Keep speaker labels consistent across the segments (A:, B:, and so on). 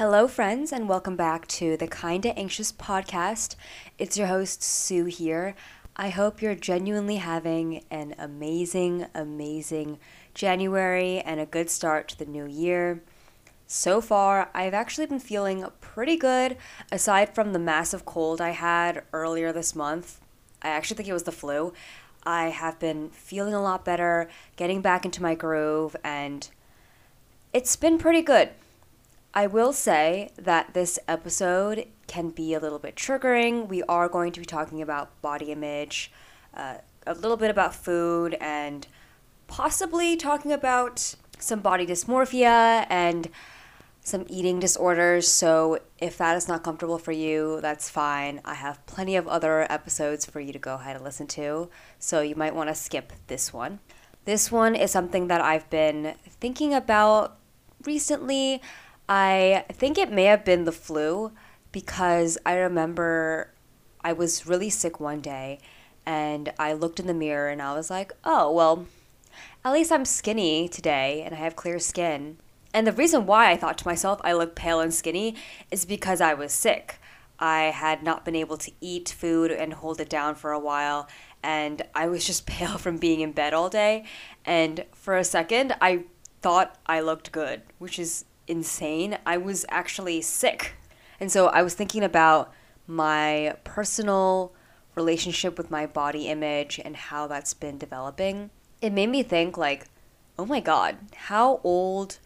A: Hello, friends, and welcome back to the Kinda Anxious podcast. It's your host, Sue, here. I hope you're genuinely having an amazing, amazing January and a good start to the new year. So far, I've actually been feeling pretty good aside from the massive cold I had earlier this month. I actually think it was the flu. I have been feeling a lot better, getting back into my groove, and it's been pretty good. I will say that this episode can be a little bit triggering. We are going to be talking about body image, uh, a little bit about food, and possibly talking about some body dysmorphia and some eating disorders. So, if that is not comfortable for you, that's fine. I have plenty of other episodes for you to go ahead and listen to. So, you might want to skip this one. This one is something that I've been thinking about recently. I think it may have been the flu because I remember I was really sick one day and I looked in the mirror and I was like, oh, well, at least I'm skinny today and I have clear skin. And the reason why I thought to myself I look pale and skinny is because I was sick. I had not been able to eat food and hold it down for a while, and I was just pale from being in bed all day. And for a second, I thought I looked good, which is insane. I was actually sick. And so I was thinking about my personal relationship with my body image and how that's been developing. It made me think like, "Oh my god, how old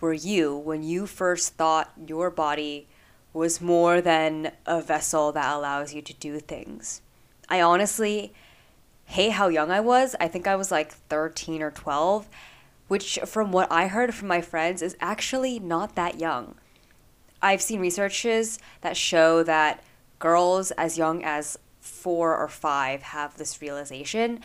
A: were you when you first thought your body was more than a vessel that allows you to do things?" I honestly hate how young I was. I think I was like 13 or 12 which, from what I heard from my friends, is actually not that young. I've seen researches that show that girls as young as four or five have this realization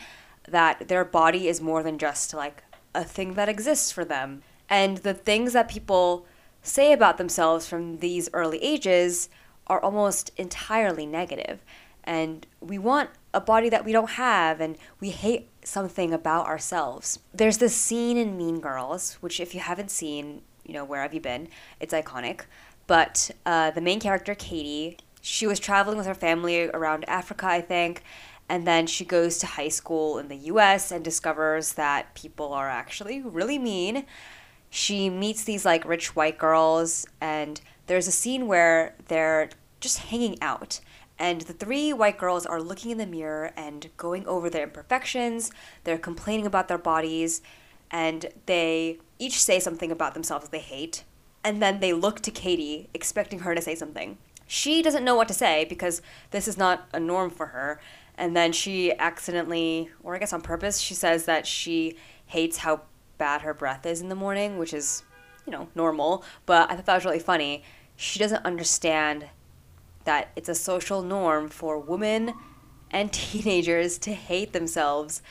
A: that their body is more than just like a thing that exists for them. And the things that people say about themselves from these early ages are almost entirely negative. And we want a body that we don't have, and we hate something about ourselves. There's this scene in Mean Girls, which, if you haven't seen, you know, where have you been? It's iconic. But uh, the main character, Cady, she was traveling with her family around Africa, I think, and then she goes to high school in the US and discovers that people are actually really mean. She meets these like rich white girls, and there's a scene where they're just hanging out and the three white girls are looking in the mirror and going over their imperfections. They're complaining about their bodies. And they each say something about themselves they hate. And then they look to Cady, expecting her to say something. She doesn't know what to say because this is not a norm for her. And then she accidentally, or I guess on purpose, she says that she hates how bad her breath is in the morning, which is, you know, normal. But I thought that was really funny. She doesn't understand that it's a social norm for women and teenagers to hate themselves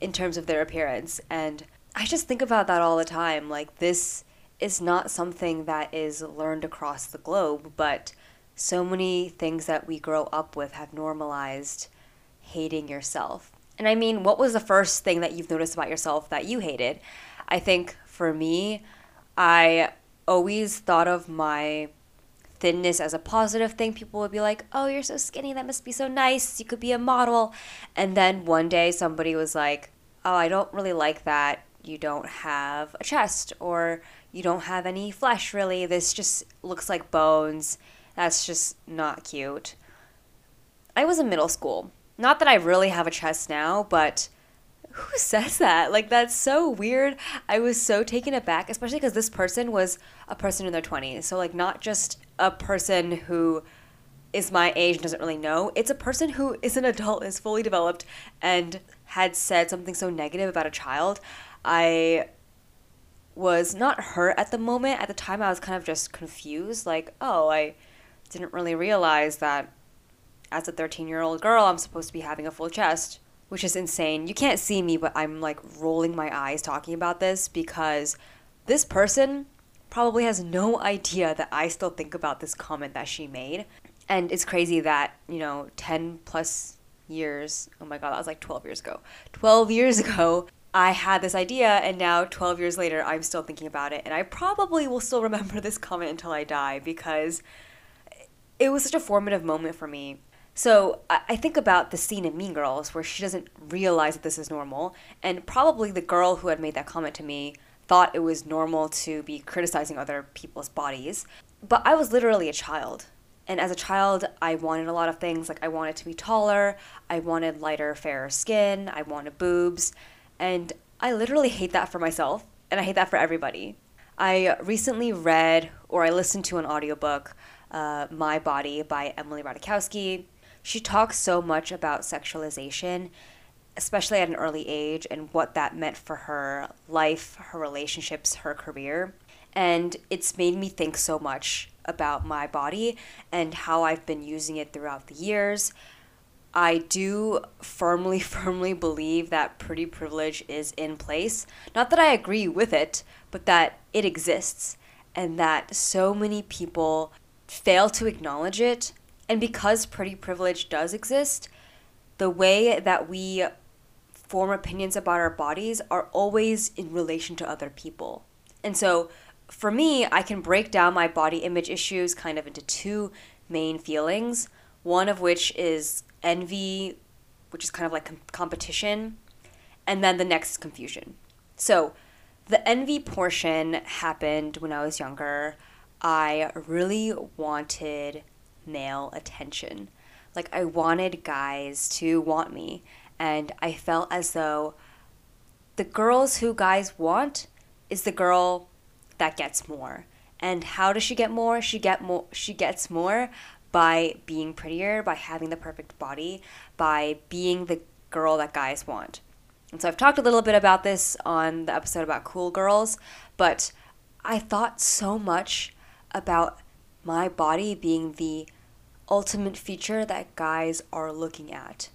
A: in terms of their appearance. And I just think about that all the time. Like, this is not something that is learned across the globe, but so many things that we grow up with have normalized hating yourself. And I mean, what was the first thing that you've noticed about yourself that you hated? I think for me, I always thought of my thinness as a positive thing. People would be like, oh, you're so skinny. That must be so nice. You could be a model. And then one day somebody was like, oh, I don't really like that. You don't have a chest or you don't have any flesh, really. This just looks like bones. That's just not cute. I was in middle school. Not that I really have a chest now, but who says that? Like, that's so weird. I was so taken aback, especially because this person was a person in their 20s. So, like, not just a person who is my age and doesn't really know. It's a person who is an adult, is fully developed, and had said something so negative about a child. I was not hurt at the moment. At the time, I was kind of just confused. Like, oh, I didn't really realize that as a 13 year old girl, I'm supposed to be having a full chest, which is insane. You can't see me, but I'm like rolling my eyes talking about this because this person probably has no idea that I still think about this comment that she made. And it's crazy that, you know, 10 plus years, oh my god, that was like 12 years ago. 12 years ago, I had this idea, and now 12 years later, I'm still thinking about it. And I probably will still remember this comment until I die because it was such a formative moment for me. So I think about the scene in Mean Girls where she doesn't realize that this is normal, and probably the girl who had made that comment to me thought it was normal to be criticizing other people's bodies. But I was literally a child. And as a child, I wanted a lot of things. Like, I wanted to be taller, I wanted lighter, fairer skin, I wanted boobs. And I literally hate that for myself, and I hate that for everybody. I recently read or I listened to an audiobook, uh, My Body by Emily Ratajkowski. She talks so much about sexualization, especially at an early age, and what that meant for her life, her relationships, her career. And it's made me think so much about my body and how I've been using it throughout the years. I do firmly, firmly believe that pretty privilege is in place. Not that I agree with it, but that it exists and that so many people fail to acknowledge it. And because pretty privilege does exist, the way that we form opinions about our bodies are always in relation to other people. And so for me, I can break down my body image issues kind of into two main feelings. One of which is envy, which is kind of like com- competition, and then the next is confusion. So, the envy portion happened when I was younger. I really wanted male attention. Like, I wanted guys to want me, and I felt as though the girls who guys want is the girl that gets more. And how does she get more? She get more she gets more by being prettier, by having the perfect body, by being the girl that guys want. And so I've talked a little bit about this on the episode about cool girls, but I thought so much about my body being the ultimate feature that guys are looking at.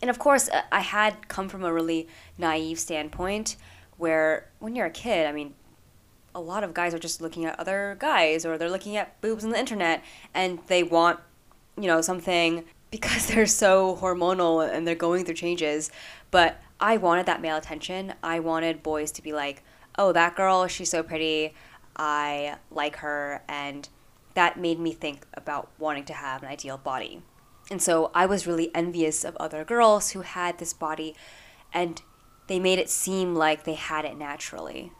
A: And of course, uh, I had come from a really naive standpoint where when you're a kid, I mean, a lot of guys are just looking at other guys or they're looking at boobs on the internet and they want, you know, something because they're so hormonal and they're going through changes. But I wanted that male attention. I wanted boys to be like, oh, that girl, she's so pretty. I like her. And that made me think about wanting to have an ideal body. And so I was really envious of other girls who had this body and they made it seem like they had it naturally.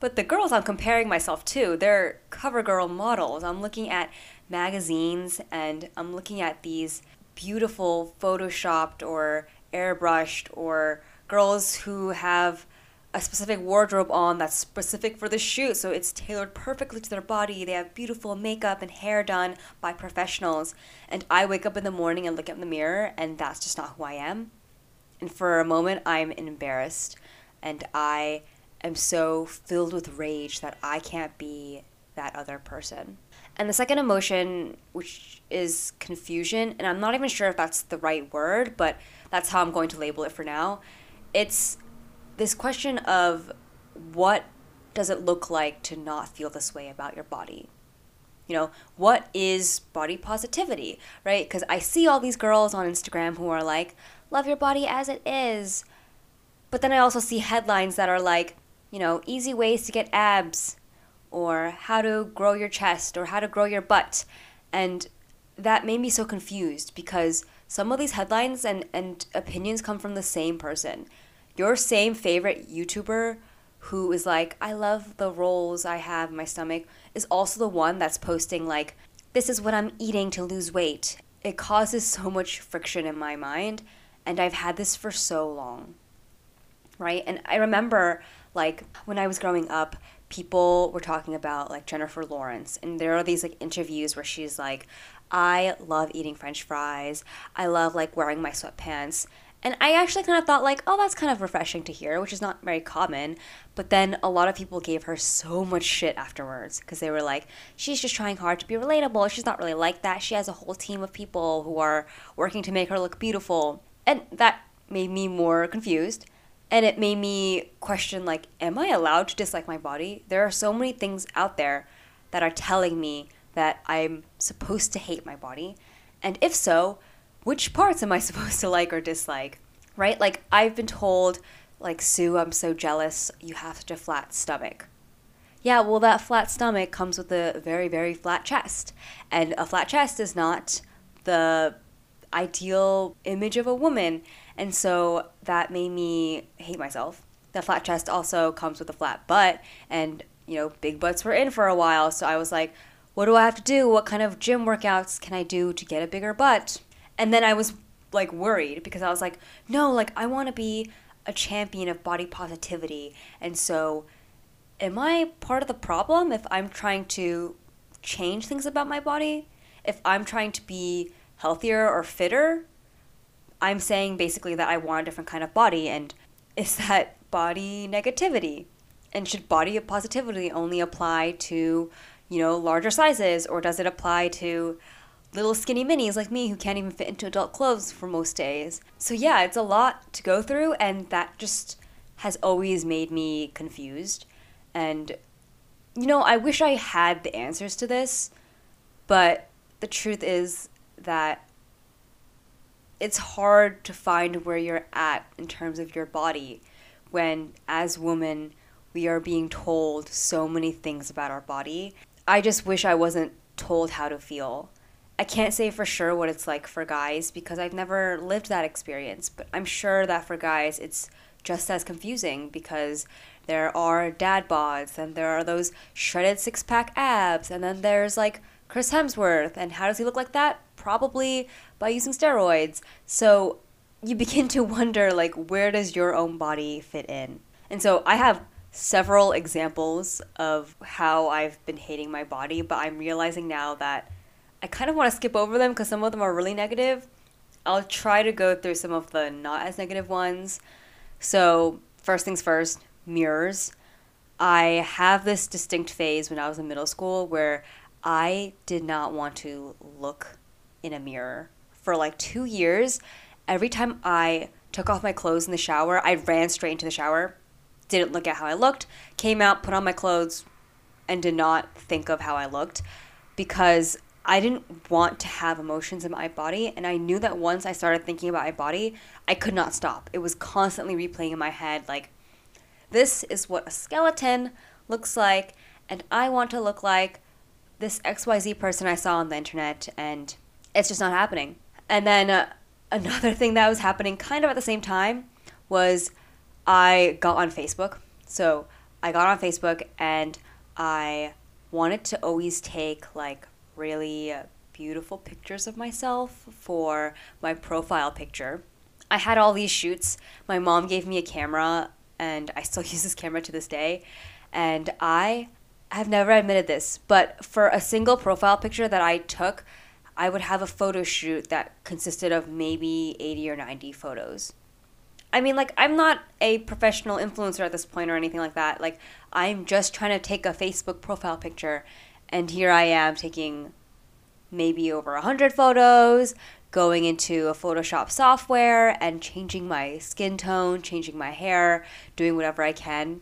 A: But the girls I'm comparing myself to, they're cover girl models. I'm looking at magazines and I'm looking at these beautiful photoshopped or airbrushed or girls who have a specific wardrobe on that's specific for the shoot so it's tailored perfectly to their body they have beautiful makeup and hair done by professionals and i wake up in the morning and look in the mirror and that's just not who i am and for a moment i'm embarrassed and i am so filled with rage that I can't be that other person. And the second emotion, which is confusion, and I'm not even sure if that's the right word, but that's how I'm going to label it for now. It's this question of what does it look like to not feel this way about your body? You know, what is body positivity, right? Because I see all these girls on Instagram who are like, love your body as it is. But then I also see headlines that are like, you know, easy ways to get abs, or how to grow your chest, or how to grow your butt. And that made me so confused because some of these headlines and, and opinions come from the same person. Your same favorite YouTuber who is like, I love the rolls I have in my stomach, is also the one that's posting, like, this is what I'm eating to lose weight. It causes so much friction in my mind, and I've had this for so long. Right? And I remember like when I was growing up, people were talking about like Jennifer Lawrence, and there are these like interviews where she's like, I love eating french fries. I love like wearing my sweatpants. And I actually kind of thought, like, oh, that's kind of refreshing to hear, which is not very common. But then a lot of people gave her so much shit afterwards because they were like, she's just trying hard to be relatable. She's not really like that. She has a whole team of people who are working to make her look beautiful. And that made me more confused and it made me question like am i allowed to dislike my body there are so many things out there that are telling me that i'm supposed to hate my body and if so which parts am i supposed to like or dislike right like i've been told like, Sue, I'm so jealous. You have such a flat stomach. Yeah, well, that flat stomach comes with a very, very flat chest. And a flat chest is not the ideal image of a woman. And so that made me hate myself. The flat chest also comes with a flat butt. And, you know, big butts were in for a while. So I was like, what do I have to do? What kind of gym workouts can I do to get a bigger butt? And then I was like worried because I was like, no, like I want to be a champion of body positivity. And so am I part of the problem if I'm trying to change things about my body? If I'm trying to be healthier or fitter? I'm saying basically that I want a different kind of body and is that body negativity? And should body positivity only apply to, you know, larger sizes or does it apply to little skinny minis like me who can't even fit into adult clothes for most days? So yeah, it's a lot to go through and that just has always made me confused. And, you know, I wish I had the answers to this, but the truth is that it's hard to find where you're at in terms of your body when, as women, we are being told so many things about our body. I just wish I wasn't told how to feel. I can't say for sure what it's like for guys because I've never lived that experience, but I'm sure that for guys it's just as confusing because there are dad bods and there are those shredded six pack abs and then there's like Chris Hemsworth and how does he look like that? Probably by using steroids. So you begin to wonder like where does your own body fit in? And so I have several examples of how I've been hating my body, but I'm realizing now that I kind of want to skip over them because some of them are really negative. I'll try to go through some of the not as negative ones. So, first things first, mirrors. I have this distinct phase when I was in middle school where I did not want to look in a mirror for like two years. Every time I took off my clothes in the shower, I ran straight into the shower, didn't look at how I looked, came out, put on my clothes, and did not think of how I looked because I didn't want to have emotions in my body. And I knew that once I started thinking about my body, I could not stop. It was constantly replaying in my head like, this is what a skeleton looks like, and I want to look like this XYZ person I saw on the internet, and it's just not happening. And then uh, another thing that was happening kind of at the same time was I got on Facebook. So I got on Facebook and I wanted to always take like really uh, beautiful pictures of myself for my profile picture. I had all these shoots. My mom gave me a camera and I still use this camera to this day. And I have never admitted this, but for a single profile picture that I took, I would have a photo shoot that consisted of maybe 80 or 90 photos. I mean, like, I'm not a professional influencer at this point or anything like that. Like, I'm just trying to take a Facebook profile picture, and here I am taking maybe over 100 photos, going into a Photoshop software and changing my skin tone, changing my hair, doing whatever I can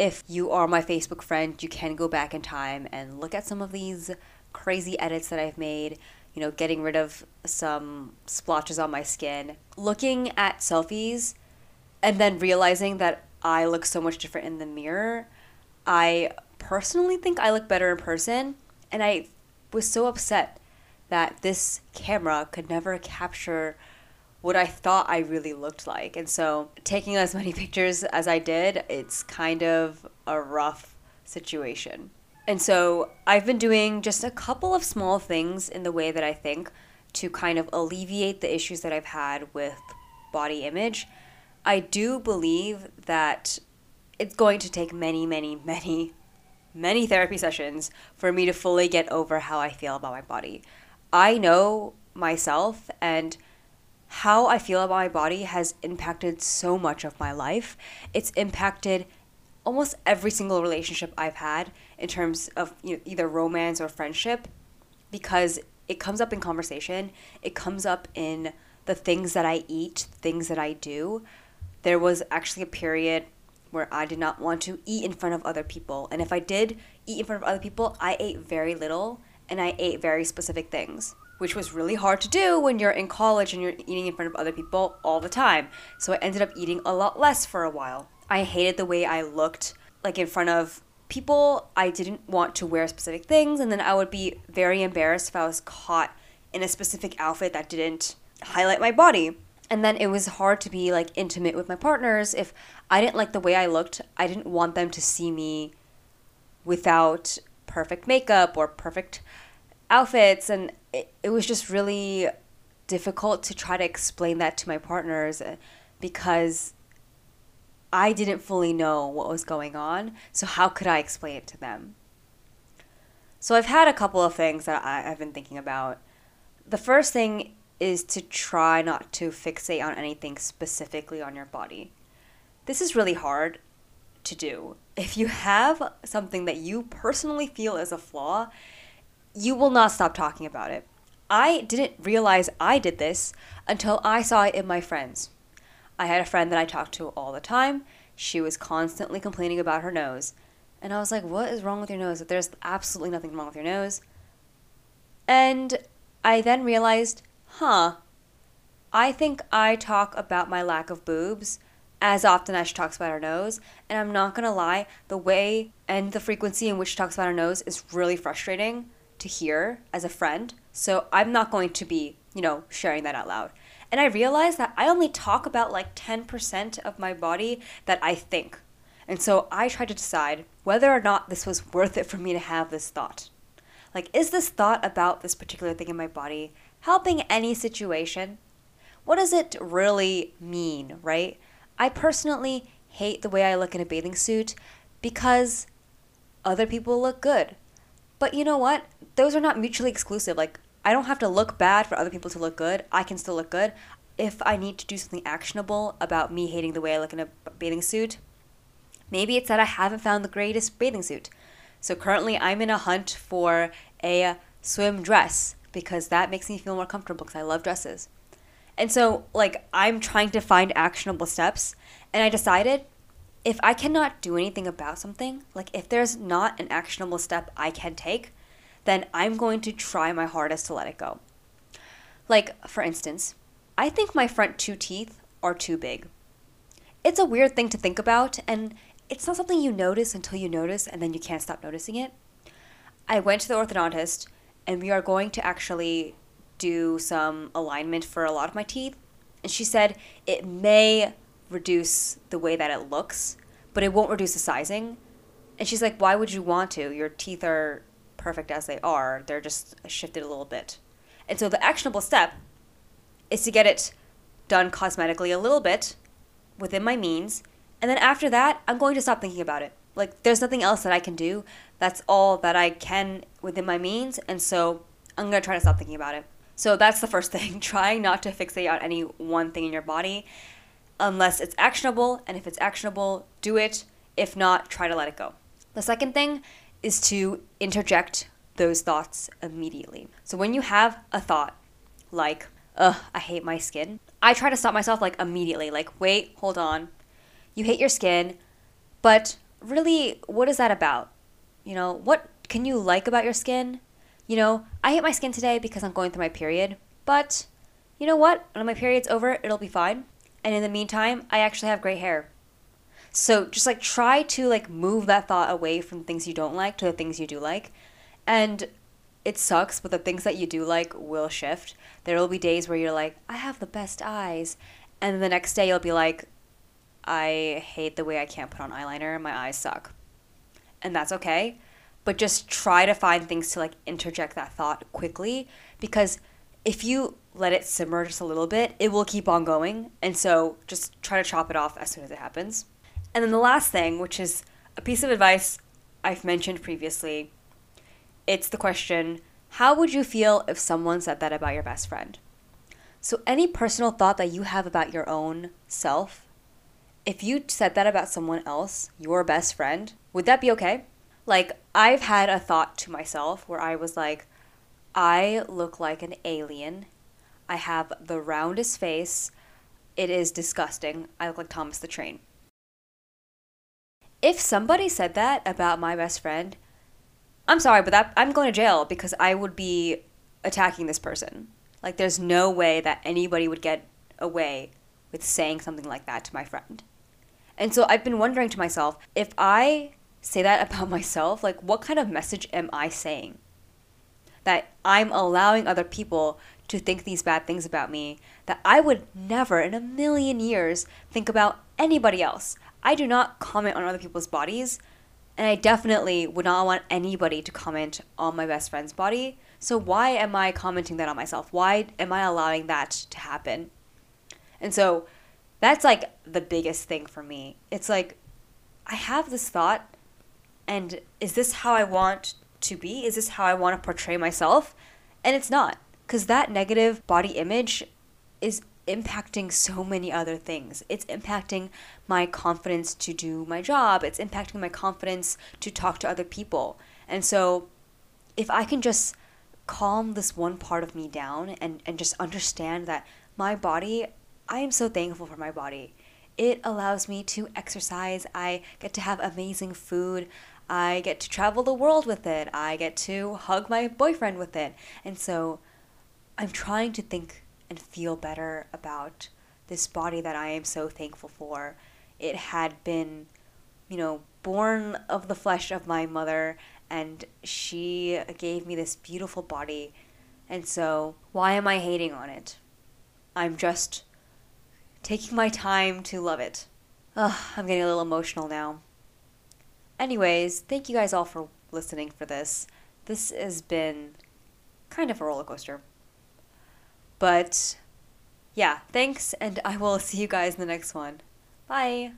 A: if you are my Facebook friend, you can go back in time and look at some of these crazy edits that I've made, you know, getting rid of some splotches on my skin, looking at selfies and then realizing that I look so much different in the mirror. I personally think I look better in person, and I was so upset that this camera could never capture what I thought I really looked like. And so, taking as many pictures as I did, it's kind of a rough situation. And so, I've been doing just a couple of small things in the way that I think to kind of alleviate the issues that I've had with body image. I do believe that it's going to take many, many, many, many therapy sessions for me to fully get over how I feel about my body. I know myself and how I feel about my body has impacted so much of my life. It's impacted almost every single relationship I've had in terms of you know, either romance or friendship because it comes up in conversation, it comes up in the things that I eat, things that I do. There was actually a period where I did not want to eat in front of other people. And if I did eat in front of other people, I ate very little and I ate very specific things. which was really hard to do when you're in college and you're eating in front of other people all the time. So I ended up eating a lot less for a while. I hated the way I looked like in front of people. I didn't want to wear specific things and then I would be very embarrassed if I was caught in a specific outfit that didn't highlight my body. And then it was hard to be like intimate with my partners if I didn't like the way I looked. I didn't want them to see me without perfect makeup or perfect outfits and it, it was just really difficult to try to explain that to my partners uh, because I didn't fully know what was going on. So, how could I explain it to them? So, I've had a couple of things that I, have been thinking about. The first thing is to try not to fixate on anything specifically on your body. This is really hard to do. If you have something that you personally feel is a flaw, you will not stop talking about it. I didn't realize I did this until I saw it in my friends. I had a friend that I talked to all the time. She was constantly complaining about her nose. And I was like, what is wrong with your nose? There's absolutely nothing wrong with your nose. And I then realized, huh, I think I talk about my lack of boobs as often as she talks about her nose. And I'm not gonna lie, the way and the frequency in which she talks about her nose is really frustrating to hear as a friend. So I'm not going to be, you know, sharing that out loud. And I realized that I only talk about like 10% of my body that I think. And so I tried to decide whether or not this was worth it for me to have this thought. Like, is this thought about this particular thing in my body helping any situation? What does it really mean, right? I personally hate the way I look in a bathing suit because other people look good. But you know what? Those are not mutually exclusive. Like, I don't have to look bad for other people to look good. I can still look good. If I need to do something actionable about me hating the way I look in a bathing suit, maybe it's that I haven't found the greatest bathing suit. So currently, I'm in a hunt for a swim dress because that makes me feel more comfortable because I love dresses. And so, like, I'm trying to find actionable steps, and I decided if I cannot do anything about something, like if there's not an actionable step I can take, then I'm going to try my hardest to let it go. Like, for instance, I think my front two teeth are too big. It's a weird thing to think about, and it's not something you notice until you notice, and then you can't stop noticing it. I went to the orthodontist, and we are going to actually do some alignment for a lot of my teeth. And she said it may reduce the way that it looks, but it won't reduce the sizing. And she's like, why would you want to? Your teeth are perfect as they are. They're just shifted a little bit. And so the actionable step is to get it done cosmetically a little bit within my means. And then after that, I'm going to stop thinking about it. Like, there's nothing else that I can do. That's all that I can within my means. And so I'm going to try to stop thinking about it. So that's the first thing. Trying not to fixate on any one thing in your body unless it's actionable. And if it's actionable, do it. If not, try to let it go. The second thing is to interject those thoughts immediately. So when you have a thought like, ugh, I hate my skin, I try to stop myself like immediately, like, wait, hold on. You hate your skin, but really, what is that about? You know, what can you like about your skin? You know, I hate my skin today because I'm going through my period, but you know what? When my period's over, it'll be fine. And in the meantime, I actually have great hair. So just like try to like move that thought away from things you don't like to the things you do like. And it sucks, but the things that you do like will shift. There will be days where you're like, I have the best eyes. And the next day you'll be like, I hate the way I can't put on eyeliner. My eyes suck. And that's okay. But just try to find things to like interject that thought quickly because if you let it simmer just a little bit, it will keep on going. And so just try to chop it off as soon as it happens. And then the last thing, which is a piece of advice I've mentioned previously, it's the question how would you feel if someone said that about your best friend? So, any personal thought that you have about your own self, if you said that about someone else, your best friend, would that be okay? Like, I've had a thought to myself where I was like, I look like an alien. I have the roundest face. It is disgusting. I look like Thomas the Train if somebody said that about my best friend, I'm sorry, but that I'm going to jail because I would be attacking this person. Like, there's no way that anybody would get away with saying something like that to my friend. And so I've been wondering to myself if I say that about myself, like, what kind of message am I saying? That I'm allowing other people to think these bad things about me that I would never in a million years think about anybody else. I do not comment on other people's bodies, and I definitely would not want anybody to comment on my best friend's body. So why am I commenting that on myself? Why am I allowing that to happen? And so that's like the biggest thing for me. It's like I have this thought and is this how I want to be? Is this how I want to portray myself? And it's not because that negative body image is impacting so many other things. It's impacting my confidence to do my job, it's impacting my confidence to talk to other people. And so, if I can just calm this one part of me down and, and just understand that my body, I am so thankful for my body. It allows me to exercise. I get to have amazing food. I get to travel the world with it. I get to hug my boyfriend with it. And so, I'm trying to think and feel better about this body that I am so thankful for. It had been, you know, born of the flesh of my mother, and she gave me this beautiful body. And so, why am I hating on it? I'm just taking my time to love it. Ugh, I'm getting a little emotional now. Anyways, thank you guys all for listening for this. This has been kind of a roller coaster. But yeah, thanks, and I will see you guys in the next one. Bye.